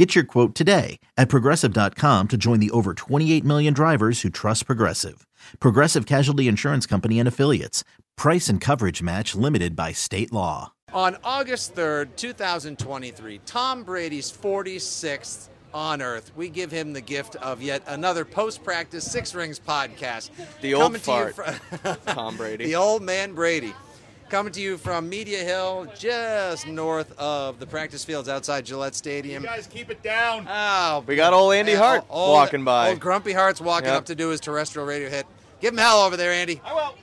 Get your quote today at progressive.com to join the over 28 million drivers who trust Progressive. Progressive Casualty Insurance Company and Affiliates. Price and coverage match limited by state law. On August 3rd, 2023, Tom Brady's 46th on earth, we give him the gift of yet another post practice Six Rings podcast. The old Coming to fart, fr- Tom Brady. the old man Brady. Coming to you from Media Hill, just north of the practice fields outside Gillette Stadium. You guys keep it down. Oh, We got old Andy Hart old- walking by. Old Grumpy Hart's walking Yep. up to do his terrestrial radio hit. Give him hell over there, Andy. I will.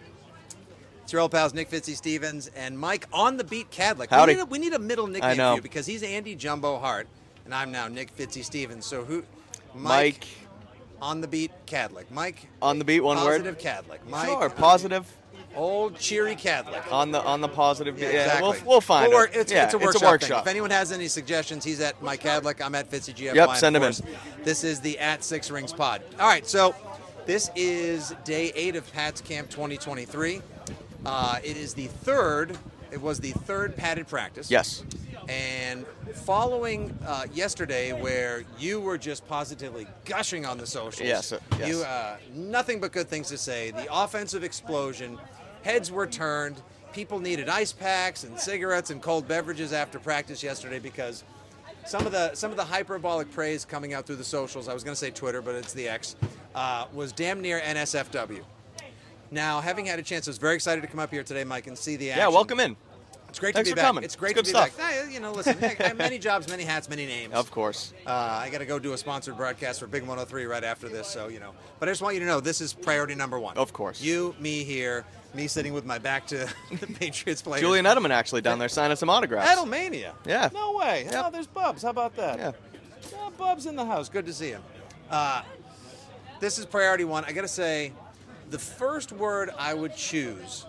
It's your old pals Nick Fitzy Stevens and Mike on the beat Kadlick. Howdy. We need, a, we need a middle nickname I know. for you because he's Andy Jumbo Hart and I'm now Nick Fitzy Stevens. So who? Mike, on the beat Kadlick. Mike on the beat, one word. positive Kadlick. Mike Sure, positive old cheery Catholic. on the on the positive. Yeah, exactly. we'll, we'll find We'll it. work- It's, yeah, it's a workshop. thing. workshop. If anyone has any suggestions, he's at Mike Kadlick. I'm at Fitzy GF. Yep, send him in. This is the at Six Rings Pod. All right, so this is day eight of Pat's Camp 2023. Uh, it is the third. It was the third padded practice. Yes. And following uh, yesterday, where you were just positively gushing on the socials, Yes, yes. you uh, nothing but good things to say. The offensive explosion, heads were turned. People needed ice packs and cigarettes and cold beverages after practice yesterday because some of the some of the hyperbolic praise coming out through the socials. I was going to say Twitter, but it's the X. Uh, was damn near NSFW. Now, having had a chance, I was very excited to come up here today, Mike, and see the action. Yeah, welcome in. It's great Thanks to be for back. coming. It's great It's to be stuff. back. You know, listen, I have many jobs, many hats, many names. Of course. Uh, I got to go do a sponsored broadcast for Big 103 right after this, so you know. But I just want you to know this is priority number one. Of course. You, me here, me sitting with my back to the Patriots players. Julian Edelman actually down there signing some autographs. Edelmania. Yeah. No way. Yep. Oh, there's Bubs. How about that? Yeah. Oh, Bubs in the house. Good to see him. Uh, this is priority one. I got to say, the first word I would choose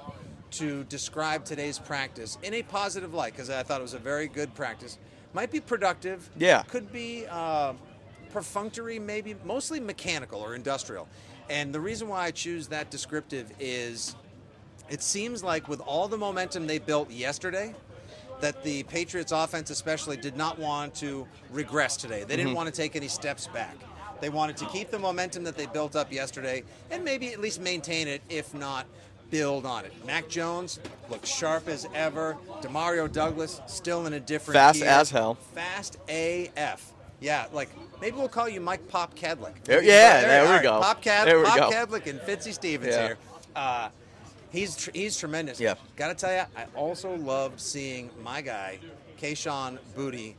to describe today's practice in a positive light, because I thought it was a very good practice, might be productive. Yeah. Could be uh, perfunctory, maybe mostly mechanical or industrial. And the reason why I choose that descriptive is it seems like with all the momentum they built yesterday, that the Patriots offense especially did not want to regress today. They didn't want to take any steps back. They wanted to keep the momentum that they built up yesterday and maybe at least maintain it, if not build on it. Mac Jones looks sharp as ever. Demario Douglas still in a different Fast gear. as hell. Fast AF. Yeah, like maybe we'll call you Mike Pop. There- yeah, there we all right. go. Pop Cad, There we Pop go. Kadlick and Fitzy Stevens Yeah. here. Uh, he's tr- he's tremendous. Yeah. Got to tell you, I also loved seeing my guy, Kayshon Boutte,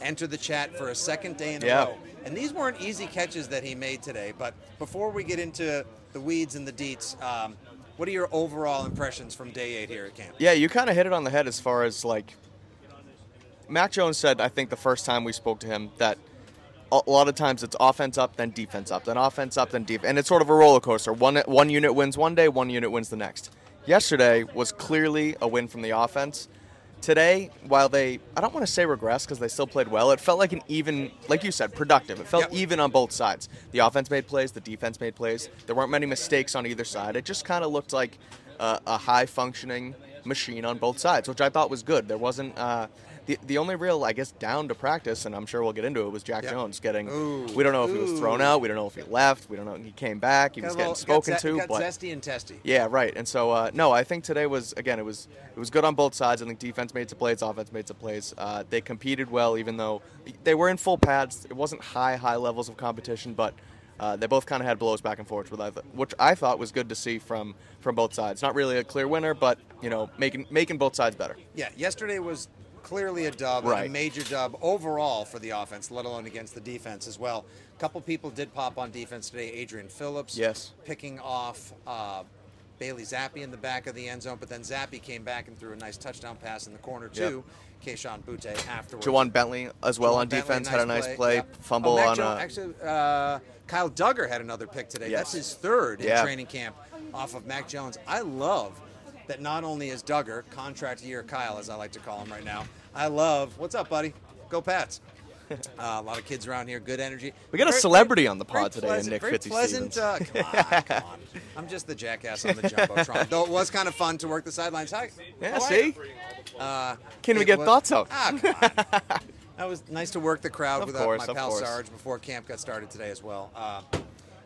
enter the chat for a second day in a Yeah. row. And these weren't easy catches that he made today. But before we get into the weeds and the deets, um, what are your overall impressions from day eight here at camp? Yeah, you kind of hit it on the head as far as like Mac Jones said. I think the first time we spoke to him that a lot of times it's offense up, then defense up, then offense up, then defense, and it's sort of a roller coaster. One one unit wins one day, one unit wins the next. Yesterday was clearly a win from the offense. Today, while they, I don't want to say regress because they still played well. It felt like an even, like you said, productive. It felt Yep. even on both sides. The offense made plays, the defense made plays. There weren't many mistakes on either side. It just kind of looked like a, a high functioning machine on both sides, which I thought was good. There wasn't uh, the the only real, I guess, down to practice, and I'm sure we'll get into it. Was Jack Yep. Jones getting? Ooh. we don't know if he was thrown out. We don't know if he left. We don't know. If he came back. He Got was a getting little- spoken got, to. got but zesty and testy. yeah, right. And so uh, no, I think today was again it was it was good on both sides. I think defense made some plays, offense made some plays. Uh, they competed well, even though they were in full pads. It wasn't high high levels of competition, but uh, they both kind of had blows back and forth, which I, which I thought was good to see from from both sides. Not really a clear winner, but you know making making both sides better. Yeah, yesterday was clearly a dub, and a major dub overall for the offense, let alone against the defense as well. A couple people did pop on defense today. Adrian Phillips, Yes. picking off uh, Bailey Zappe in the back of the end zone, but then Zappe came back and threw a nice touchdown pass in the corner Yep. to Kayshon Boutte afterwards. Ja'Whaun Bentley as well Ja'Whaun on Bentley, defense had a nice play, Yep. fumble Oh, on Jones- a actually, uh, Kyle Dugger had another pick today. That's his third in training camp off of Mac Jones. I love that not only is Dugger, contract year Kyle, as I like to call him right now, I love, what's up, buddy? Go Pats. Uh, a lot of kids around here, good energy. We got a Very- celebrity on the very pod today, pleasant- Nick very pleasant. Fitzstevens. Uh, come on, come on. I'm just the jackass on the jumbotron. Though it was kind of fun to work the sidelines. Hi. Yeah, see? Uh, Can we get was- thoughts out? Ah, come on. that was nice to work the crowd Of with course, my pal course. Sarge before camp got started today as well. Uh,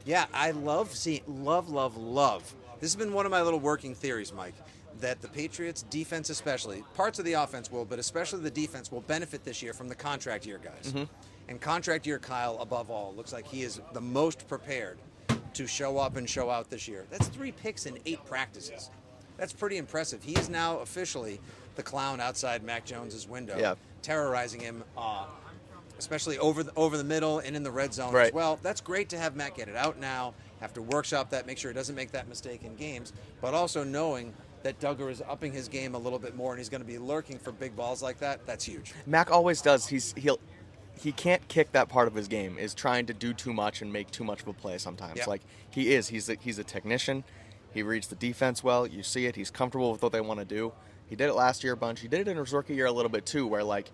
yeah, I love seeing, love, love, love. This has been one of my little working theories, Mike, that the Patriots defense, especially parts of the offense will, but especially the defense will benefit this year from the contract year guys. Mm-hmm. And contract year Kyle, above all, looks like he is the most prepared to show up and show out this year. That's three picks in eight practices. That's pretty impressive. He is now officially the clown outside Mac Jones's window, Yeah. terrorizing him, uh, especially over the over the middle and in the red zone as well. That's great to have Mac get it out now. Have to workshop that, make sure he doesn't make that mistake in games, but also knowing that Dugger is upping his game a little bit more and he's going to be lurking for big balls like that. That's huge. Mac always does. He's he'll he can't kick that part of his game is trying to do too much and make too much of a play sometimes. Yep. Like he is. He's a, he's a technician. He reads the defense well. You see it. He's comfortable with what they want to do. He did it last year a bunch. He did it in his rookie year a little bit too, where like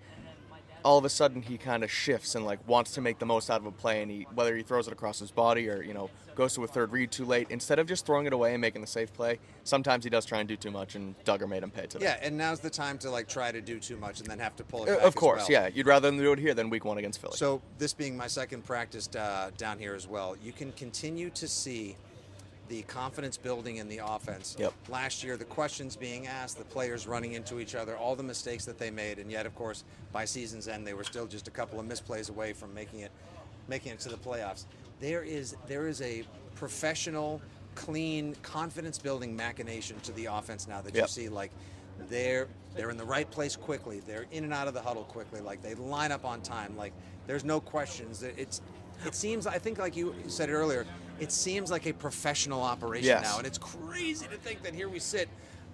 all of a sudden he kind of shifts and like wants to make the most out of a play, and he whether he throws it across his body or you know goes to a third read too late, instead of just throwing it away and making the safe play, sometimes he does try and do too much, and Dugger made him pay today. Yeah, and now's the time to like try to do too much and then have to pull it Uh, back. of course, well. yeah. You'd rather them do it here than week one against Philly. So this being my second practice uh, down here as well, you can continue to see the confidence building in the offense. Yep. Last year, the questions being asked, the players running into each other, all the mistakes that they made, and yet, of course, by season's end, they were still just a couple of misplays away from making it, making it to the playoffs. There is there is a professional, clean, confidence building machination to the offense now that you see like they're they're in the right place quickly. They're in and out of the huddle quickly. Like they line up on time. Like there's no questions. It- It's it seems I think like you said earlier. It seems like a professional operation Yes. now, and it's crazy to think that here we sit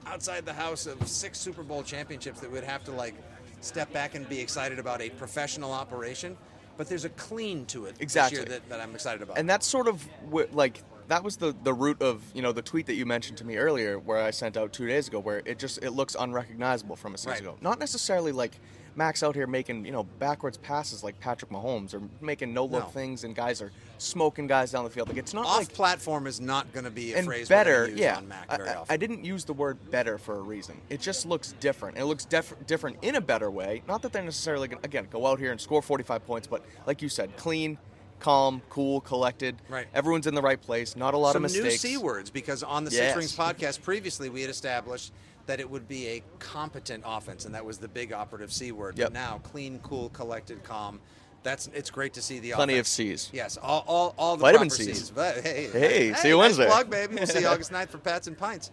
outside the house of six Super Bowl championships that would have to like step back and be excited about a professional operation. But there's a clean to it Exactly. this year that, that I'm excited about. and that's sort of wh- like that was the the root of you know the tweet that you mentioned to me earlier where i sent out two days ago where it just it looks unrecognizable from a season Right. ago not necessarily like max out here making you know backwards passes like patrick mahomes or making no look No. things and guys are smoking guys down the field like it's not Off like platform is not going to be a and phrase better, yeah. on Mac I- very I, often. I didn't use the word better for a reason. It just looks different. It looks def- different in a better way. Not that they're necessarily going to, again, go out here and score 45 points, but like you said, clean, calm, cool, collected. Right. Everyone's in the right place. Not a lot Some of mistakes. new C words because on the Yes. Six Rings podcast previously we had established that it would be a competent offense, and that was the big operative C word. Yep. But now, clean, cool, collected, calm. That's it's great to see the Plenty of. C's. Yes, all, all, all the Vitamin proper Cs. C's. But hey, Hey, see you nice Wednesday. Plug, baby. We'll see you August 9th for Pats and Pints.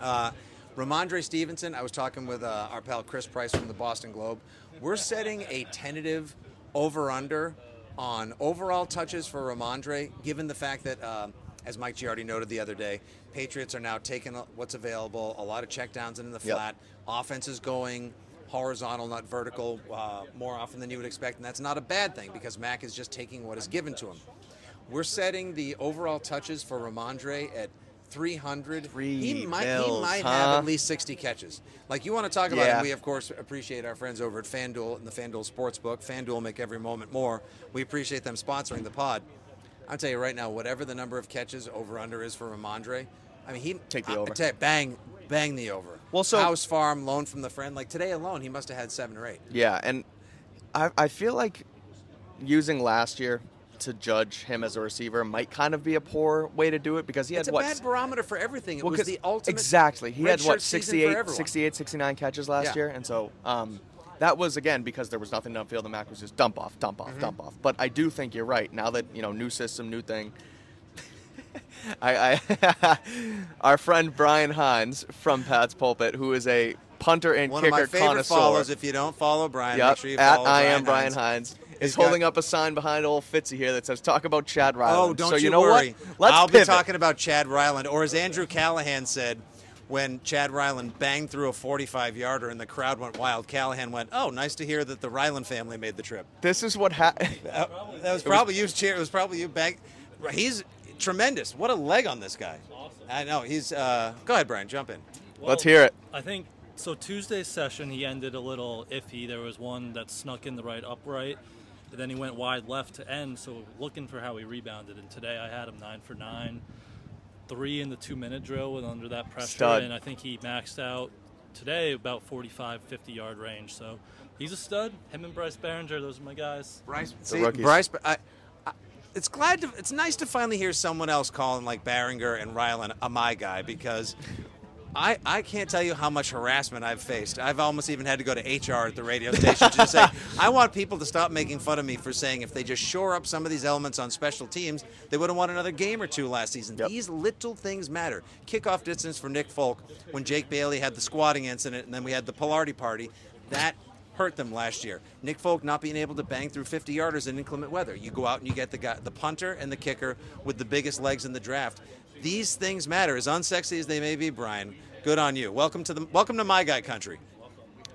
Uh, Rhamondre Stevenson, I was talking with uh, our pal Chris Price from the Boston Globe. We're setting a tentative over under on overall touches for Rhamondre, given the fact that, um, as Mike Giardi noted the other day, Patriots are now taking what's available, a lot of checkdowns in the Yep. flat. Offense is going horizontal, not vertical, uh, more often than you would expect, and that's not a bad thing because Mac is just taking what is given to him. We're setting the overall touches for Rhamondre at 300. Three he might, he might huh? have at least 60 catches. Like you want to talk about Yeah. it, we of course appreciate our friends over at FanDuel and the FanDuel Sportsbook. FanDuel make every moment more. We appreciate them sponsoring the pod. I'll tell you right now, whatever the number of catches over under is for Rhamondre, I mean he Take the I- I over. tell you, bang, bang the over. Well, so- house farm loan from the friend. Like today alone, he must have had seven or eight. Yeah, and I, I feel like using last year to judge him as a receiver might kind of be a poor way to do it because he It's had a what bad barometer for everything. It Well, was the ultimate Exactly. He had what season 68, 68, 69 catches last Yeah. year, and so um, that was again because there was nothing downfield. The Mac was just dump off, dump off, Mm-hmm. dump off. But I do think you're right. Now that you know, new system, new thing. I, I our friend Brian Hines from Pat's Pulpit, who is a punter and One of my favorite connoisseur. follows. If you don't follow Brian, make sure you at follow I am Brian Hines. Hines. He's Is got- holding up a sign behind old Fitzy here that says "Talk about Chad Ryland." Oh, don't so you, you, know worry. what? Let's I'll pivot. be talking about Chad Ryland, or as Andrew Callahan said, when Chad Ryland banged through a 45-yarder and the crowd went wild. Callahan went, "Oh, nice to hear that the Ryland family made the trip." This is what happened. That, that was probably you, Chair. It was probably you. Bang. He's tremendous. What a leg on this guy. I know. He's. Uh, go ahead, Brian. Jump in. Let's hear it. I think so. Tuesday's session, he ended a little iffy. There was one that snuck in the right upright, and then he went wide left to end. So looking for how he rebounded. And today I had him nine for nine, three in the two-minute drill with under that pressure, Stud. and I think he maxed out today about 45, 50 yard range. So he's a stud. Him and Bryce Baringer, those are my guys. Bryce, see, rookies. Bryce, I, I, it's glad to, it's nice to finally hear someone else calling like Baringer and Ryland a my guy because I, I can't tell you how much harassment I've faced. I've almost even had to go to HR at the radio station to say, I want people to stop making fun of me for saying if they just shore up some of these elements on special teams, they would have won another game or two last season. Yep. These little things matter. Kickoff distance for Nick Folk when Jake Bailey had the squatting incident and then we had the Pilardi party. That hurt them last year. Nick Folk not being able to bang through 50 yarders in inclement weather. You go out and you get the guy, the punter and the kicker with the biggest legs in the draft. These things matter. As unsexy as they may be, Brian. Good on you. Welcome to the welcome to my guy country.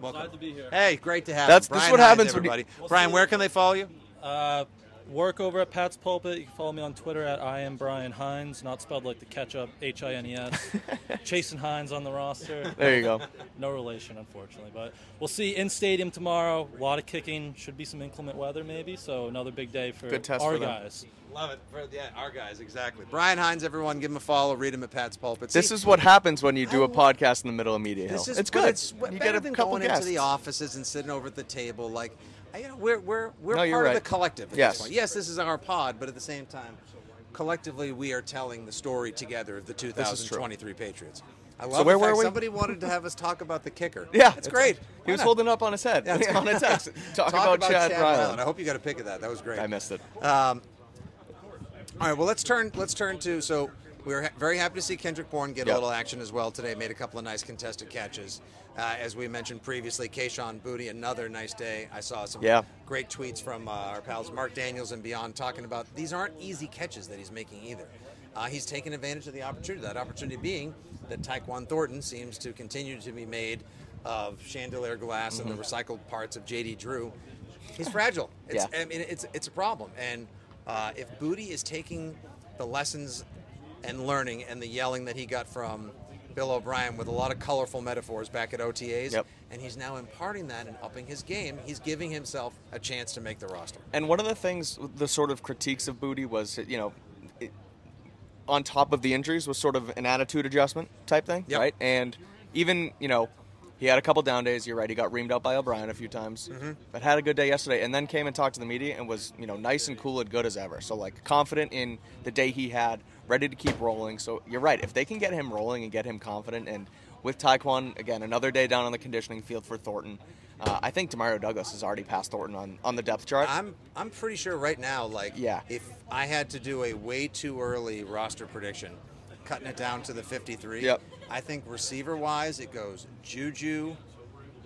Welcome. Glad to be here. Hey, great to have That's- you. this is what Hines, happens when you- everybody. Brian, where can they follow you? Uh, work over at Pat's Pulpit. You can follow me on Twitter at I am Brian Hines, not spelled like the ketchup, H I N E S. Chasen Hines on the roster. There you go. No relation, unfortunately, but we'll see in stadium tomorrow. A lot of kicking. Should be some inclement weather, maybe. So another big day for Good test our for guys. Love it. For, yeah, our guys, exactly. Brian Hines, everyone, give him a follow. Read him at Pat's Pulpit. This is what happens when you do a I wa- podcast in the middle of Media Hill. Is it's good. It's you better get a than couple going guests. into the offices and sitting over at the table. Like, I- you know, we're we're we're No, part of the collective at Yes. this point. Yes, this is our pod, but at the same time, collectively, we are telling the story together of the 2023 Patriots. I love where the fact were we? somebody wanted to have us talk about the kicker. Yeah, it's great. He was holding up on his head Yeah, on a text. Talk, Talk about, Chad, Ryland. Ryland. I hope you got a pic of that. That was great. I missed it. Um, all right, well let's turn let's turn to so we were ha- very happy to see Kendrick Bourne get a little action as well today. Made a couple of nice contested catches. Uh, as we mentioned previously, Kayshon Boutte, another nice day. I saw some Yeah. great tweets from uh, our pals Mark Daniels and beyond talking about these aren't easy catches that he's making either. Uh, he's taken advantage of the opportunity. That opportunity being that Tyquan Thornton seems to continue to be made of chandelier glass and the recycled parts of JD Drew. He's fragile. It's, Yeah. I mean, it's it's a problem. And uh, if Booty is taking the lessons and learning and the yelling that he got from Bill O'Brien with a lot of colorful metaphors back at OTAs, Yep. and he's now imparting that and upping his game, he's giving himself a chance to make the roster. And one of the things, the sort of critiques of Boutte was, you know, it, on top of the injuries, was sort of an attitude adjustment type thing, Yep. right? And even, you know, he had a couple down days. You're right. He got reamed out by O'Brien a few times, Mm-hmm. but had a good day yesterday. And then came and talked to the media and was, you know, nice and cool and good as ever. So like confident in the day he had, ready to keep rolling. So you're right. If they can get him rolling and get him confident, and with Tyquan again, another day down on the conditioning field for Thornton. Uh, I think Demario Douglas has already passed Thornton on, on the depth chart. I'm I'm pretty sure right now, like, Yeah. if I had to do a way too early roster prediction, cutting it down to the 53, Yep. I think receiver wise, it goes Juju,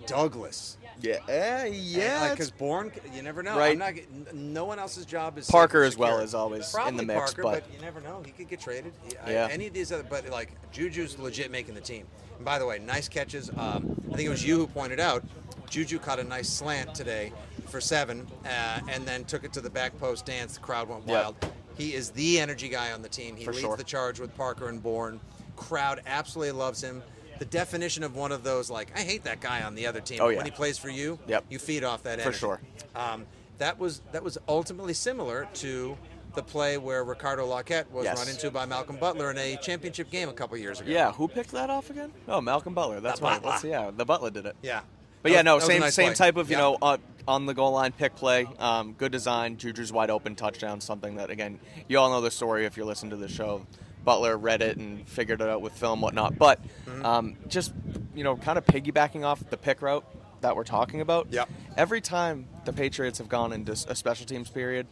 Douglas. Yeah, uh, yeah. because Bourne, you never know. Right. I'm not. No one else's job is Parker as well secure. is always in the mix, Parker, but- you never know. He could get traded. He- I- Yeah. any of these other, but like Juju's legit making the team. And by the way, nice catches. Um, I think it was you who pointed out. Juju caught a nice slant today for seven, uh, and then took it to the back post dance. The crowd went Yep. wild. He is the energy guy on the team. He For leads sure. the charge with Parker and Bourne. Crowd absolutely loves him. The definition of one of those, like, I hate that guy on the other team. Oh, yeah. When he plays for you, Yep. you feed off that energy. For sure. Um, that was that was ultimately similar to the play where Ricardo Lockette was Yes. run into by Malcolm Butler in a championship game a couple years ago. Yeah, who picked that off again? Oh, Malcolm Butler. That's The right. Yeah, the Butler did it. Yeah. But That yeah, no, was same nice same play. type of you Yeah. know uh, on the goal line pick play. Um, good design. Juju's wide open touchdown. Something that again, you all know the story if you listen to the show. Butler read it and figured it out with film, whatnot. But Mm-hmm. um, just you know, kind of piggybacking off the pick route that we're talking about. Yep. Every time the Patriots have gone into a special teams period,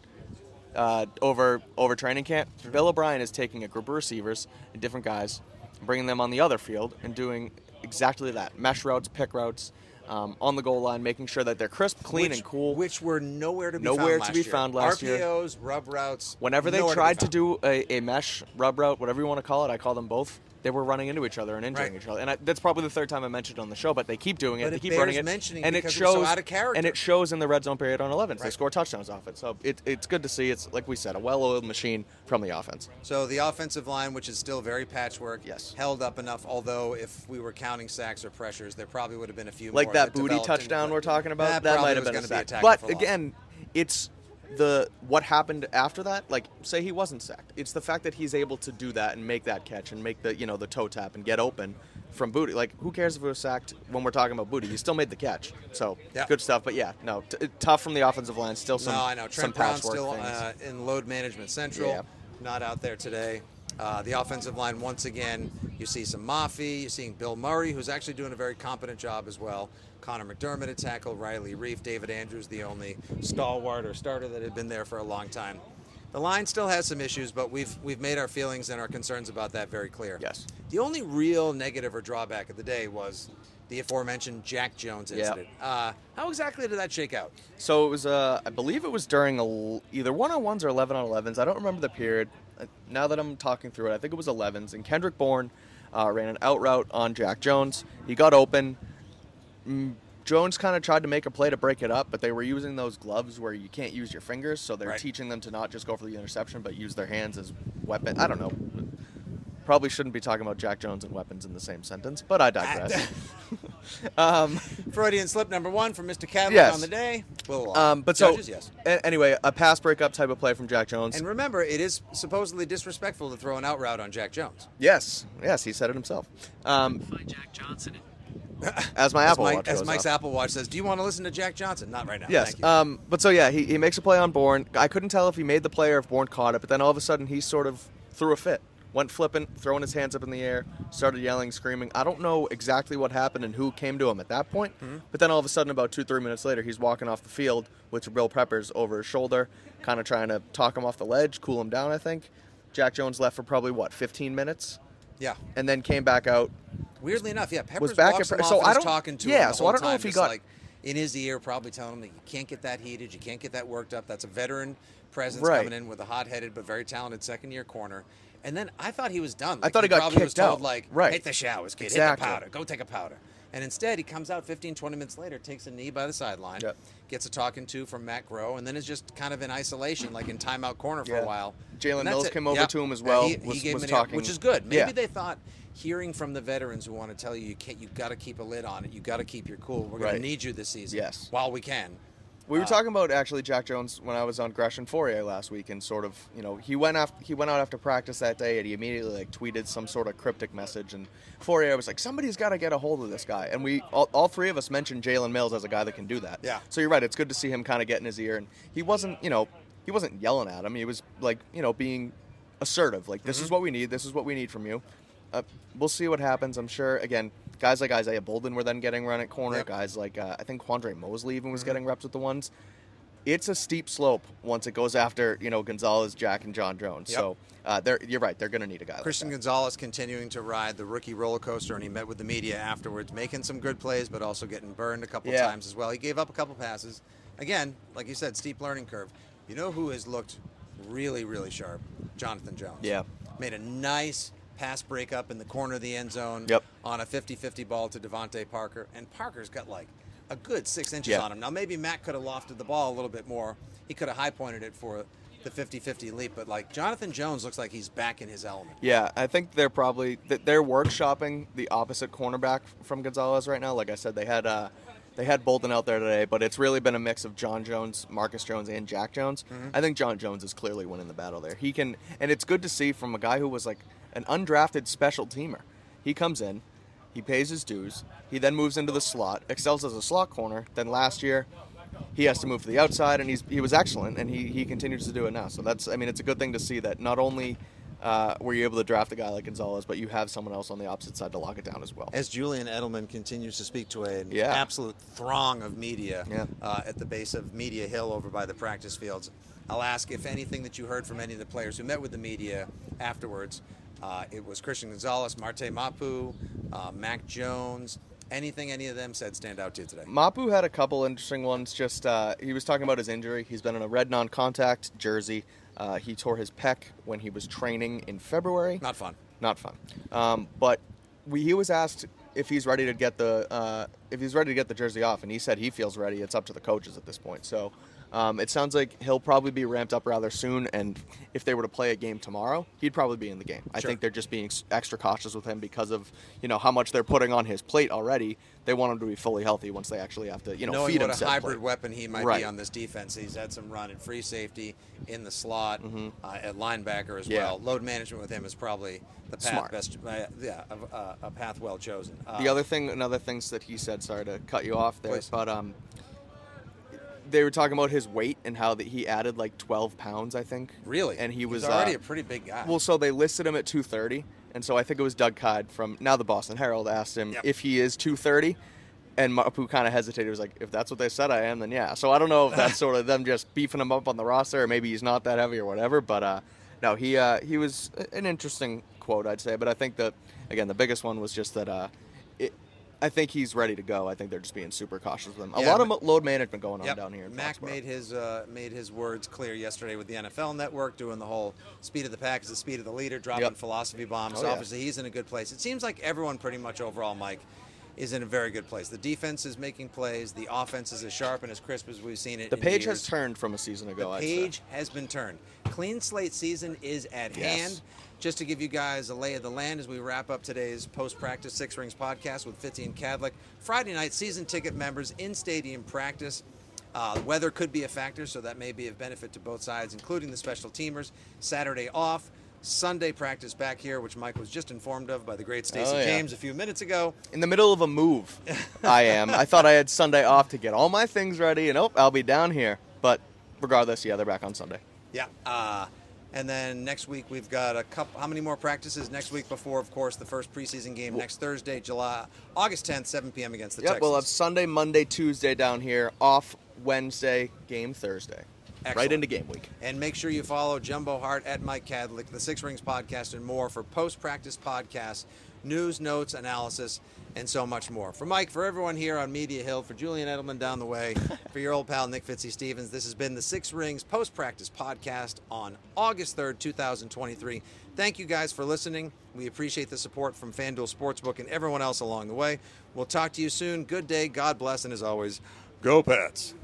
uh, over over training camp, Mm-hmm. Bill O'Brien is taking a group of receivers and different guys, bringing them on the other field and doing exactly that: mesh routes, pick routes, um, on the goal line, making sure that they're crisp, clean, which, and cool. Which were nowhere to be Nowhere found to last be year. found last year. RPOs, rub routes. Whenever they tried to, be do a, a mesh rub route, whatever you want to call it, I call them both. They were running into each other and injuring Right. each other. And I, that's probably the third time I mentioned it on the show, but they keep doing it. But they it keep running it, mentioning and it it's so shows out of character. and it shows in the red zone period on 11. They score touchdowns off it, so it, it's good to see. It's like we said, a well-oiled machine from the offense. So the offensive line, which is still very patchwork, Yes. held up enough. Although if we were counting sacks or pressures, there probably would have been a few like more that Boutte touchdown we're talking about. That, That, might have been a gonna be a sack. But again, it's the what happened after that. Like, say he wasn't sacked. It's the fact that he's able to do that and make that catch and make the you know the toe tap and get open from Boutte. Like, who cares if it was sacked when we're talking about Boutte? He still made the catch. So Yeah. good stuff. But yeah, no, t- tough from the offensive line. Still some no, I know. some Trent Brown patchwork still uh, in load management central, Yeah. not out there today. Uh, the offensive line, once again, you see some Mafi. You're seeing Bill Murray, who's actually doing a very competent job as well. Conor McDermott at tackle, Riley Reiff, David Andrews, the only stalwart or starter that had been there for a long time. The line still has some issues, but we've we've made our feelings and our concerns about that very clear. Yes. The only real negative or drawback of the day was the aforementioned Jack Jones incident. Uh, how exactly did that shake out? So it was, uh, I believe it was during a either one on ones or 11 on 11s. I don't remember the period. Now that I'm talking through it, I think it was 11s. And Kendrick Bourne uh, ran an out route on Jack Jones. He got open. Mm, Jones kind of tried to make a play to break it up, but they were using those gloves where you can't use your fingers, so they're Right. teaching them to not just go for the interception, but use their hands as weapon. I don't know. Probably shouldn't be talking about Jack Jones and weapons in the same sentence, but I digress. um, Freudian slip number one from Mr. Cadillac Yes. on the day. Um, but so yes. a- anyway, a pass breakup type of play from Jack Jones. And remember, it is supposedly disrespectful to throw an out route on Jack Jones. Yes, yes, he said it himself. Um, Find Jack Johnson. as my As, Apple Mike- Watch as Mike's off. Apple Watch says, do you want to listen to Jack Johnson? Not right now. Yes. Thank you. Um, but so yeah, he, he makes a play on Bourne. I couldn't tell if he made the play or if Bourne caught it, but then all of a sudden he sort of threw a fit. Went flipping, throwing his hands up in the air, started yelling, screaming. I don't know exactly what happened and who came to him at that point, Mm-hmm. but then all of a sudden, about two, three minutes later, he's walking off the field with Bill Peppers over his shoulder, kind of trying to talk him off the ledge, cool him down, I think. Jack Jones left for probably, what, 15 minutes? yeah. And then came back out, Weirdly enough, yeah, Peppers back walks at- him so I don't- talking to yeah, him the so I don't know time, if he got- like in his ear, probably telling him that you can't get that heated, you can't get that worked up. That's a veteran presence Right. coming in with a hot-headed but very talented second-year corner. And then I thought he was done. I thought he got probably was kicked told out. like, Right. hit the showers, kid, Exactly. hit the powder, go take a powder. And instead, he comes out 15, 20 minutes later, takes a knee by the sideline, Yep. gets a talking to from Matt Groh, and then is just kind of in isolation, like in timeout corner for Yeah. a while. Jalen Mills it. came over Yep. to him as well, he, was- he gave was him an ear, talking- which is good. Maybe Yeah. they thought hearing from the veterans who want to tell you you can't, you got to keep a lid on it, you got to keep your cool. We're going Right. to need you this season. Yes. while we can. We were Uh, talking about actually Jack Jones when I was on Gresh and Fauria last week, and sort of, you know, he went after he went out after practice that day, and he immediately like tweeted some sort of cryptic message, and Fauria was like, somebody's got to get a hold of this guy, and we all, all three of us mentioned Jalen Mills as a guy that can do that. Yeah. So you're right. It's good to see him kind of get in his ear, and he wasn't, you know, he wasn't yelling at him. He was like, you know, being assertive. Like, this Mm-hmm. is what we need. This is what we need from you. Uh, we'll see what happens. I'm sure. Again, guys like Isaiah Bolden were then getting run at corner. Yep. Guys like uh, I think Quandre Mosely even Mm-hmm. was getting reps with the ones. It's a steep slope once it goes after you know Gonzalez, Jack, and John Jones. Yep. So uh, they're you're right. They're going to need a guy. Christian like that. Gonzalez continuing to ride the rookie roller coaster, and he met with the media afterwards, making some good plays, but also getting burned a couple Yeah. times as well. He gave up a couple passes. Again, like you said, steep learning curve. You know who has looked really, really sharp? Jonathan Jones. Yeah. Made a nice pass breakup in the corner of the end zone Yep. on a 50-50 ball to DeVante Parker, and Parker's got like a good six inches Yeah. on him. Now maybe Matt could have lofted the ball a little bit more. He could have high pointed it for the 50-50 leap, but like Jonathan Jones looks like he's back in his element. Yeah, I think they're probably they're workshopping the opposite cornerback from Gonzalez right now. Like I said, they had uh, they had Bolden out there today, but it's really been a mix of John Jones, Marcus Jones, and Jack Jones. I think John Jones is clearly winning the battle there. He can, and it's good to see from a guy who was like an undrafted special teamer. He comes in, he pays his dues, he then moves into the slot, excels as a slot corner. Then last year, he has to move to the outside, and he's he was excellent, and he he continues to do it now. So that's I mean it's a good thing to see that not only uh, were you able to draft a guy like Gonzalez, but you have someone else on the opposite side to lock it down as well. as Julian Edelman continues to speak to an Yeah. absolute throng of media Yeah. uh, at the base of Media Hill over by the practice fields, I'll ask if anything that you heard from any of the players who met with the media afterwards. Uh, it was Christian Gonzalez, Marte Mapu, uh, Mac Jones. Anything any of them said stand out to you today? Mapu had a couple interesting ones. Just uh, he was talking about his injury. He's been in a red non-contact jersey. Uh, he tore his pec when he was training in February. Not fun. not fun. Um, but we, he was asked if he's ready to get the uh, if he's ready to get the jersey off, and he said he feels ready. It's up to the coaches at this point. So um, it sounds like he'll probably be ramped up rather soon. And if they were to play a game tomorrow, he'd probably be in the game. I think they're just being extra cautious with him because of you know how much they're putting on his plate already. They want him to be fully healthy once they actually have to you know Knowing feed what a hybrid plate. weapon he might Right. be on this defense, he's had some run in free safety, in the slot, uh, at linebacker as Mm-hmm. Yeah. well. Load management with him is probably the path Smart. best, uh, yeah, a, a, a path well chosen. Uh, The other thing, another things that he said. Sorry to cut you off there, Please. but um, they were talking about his weight and how that he added like 12 pounds, I think. really, and he He's was already uh, a pretty big guy. Well, so they listed him at 230, and so I think it was Doug Kyed from now the Boston Herald asked him Yep. if he is 230, and Mapu kind of hesitated. He was like, "If that's what they said I am, then yeah." So I don't know if that's sort of them just beefing him up on the roster, or maybe he's not that heavy or whatever. But uh, no, he uh, he was an interesting quote, I'd say. But I think that again, the biggest one was just that. I think he's ready to go. I think they're just being super cautious with him. A Yeah, lot of load management going on Yep. down here. Mac Foxborough. made his uh, made his words clear yesterday with the NFL Network, doing the whole speed of the pack is the speed of the leader, dropping Yep. philosophy bombs. Oh, so yeah. obviously, he's in a good place. It seems like everyone, pretty much overall, Mike, is in a very good place. The defense is making plays. The offense is as sharp and as crisp as we've seen it. The page years. has turned from a season ago. The page has been turned. Clean slate season is at Yes. hand. Just to give you guys a lay of the land as we wrap up today's post practice Six Rings podcast with Fitzy and Kadlick. Friday night, season ticket members in stadium practice. Uh, weather could be a factor, so that may be of benefit to both sides, including the special teamers. Saturday off. Sunday practice back here, which Mike was just informed of by the great Stacey Oh, yeah. James a few minutes ago. in the middle of a move. I am. I thought I had Sunday off to get all my things ready, and oh, I'll be down here. But regardless, yeah, they're back on Sunday. Yeah. Uh, and then next week we've got a couple. How many more practices next week before, of course, the first preseason game next Thursday, July August 10th, 7 p.m. against the Yep, Texans. we'll have Sunday, Monday, Tuesday down here, off Wednesday, game Thursday. Right into game week. And make sure you follow Jumbo Hart at Mike Kadlick, the Six Rings podcast, and more for post practice podcasts, news, notes, analysis, and so much more. For Mike, for everyone here on Media Hill, for Julian Edelman down the way, for your old pal Nick Fitzy Stevens, this has been the Six Rings post practice podcast on August 3rd, 2023. Thank you guys for listening. We appreciate the support from FanDuel Sportsbook and everyone else along the way. We'll talk to you soon. Good day, God bless, and as always, go Pats.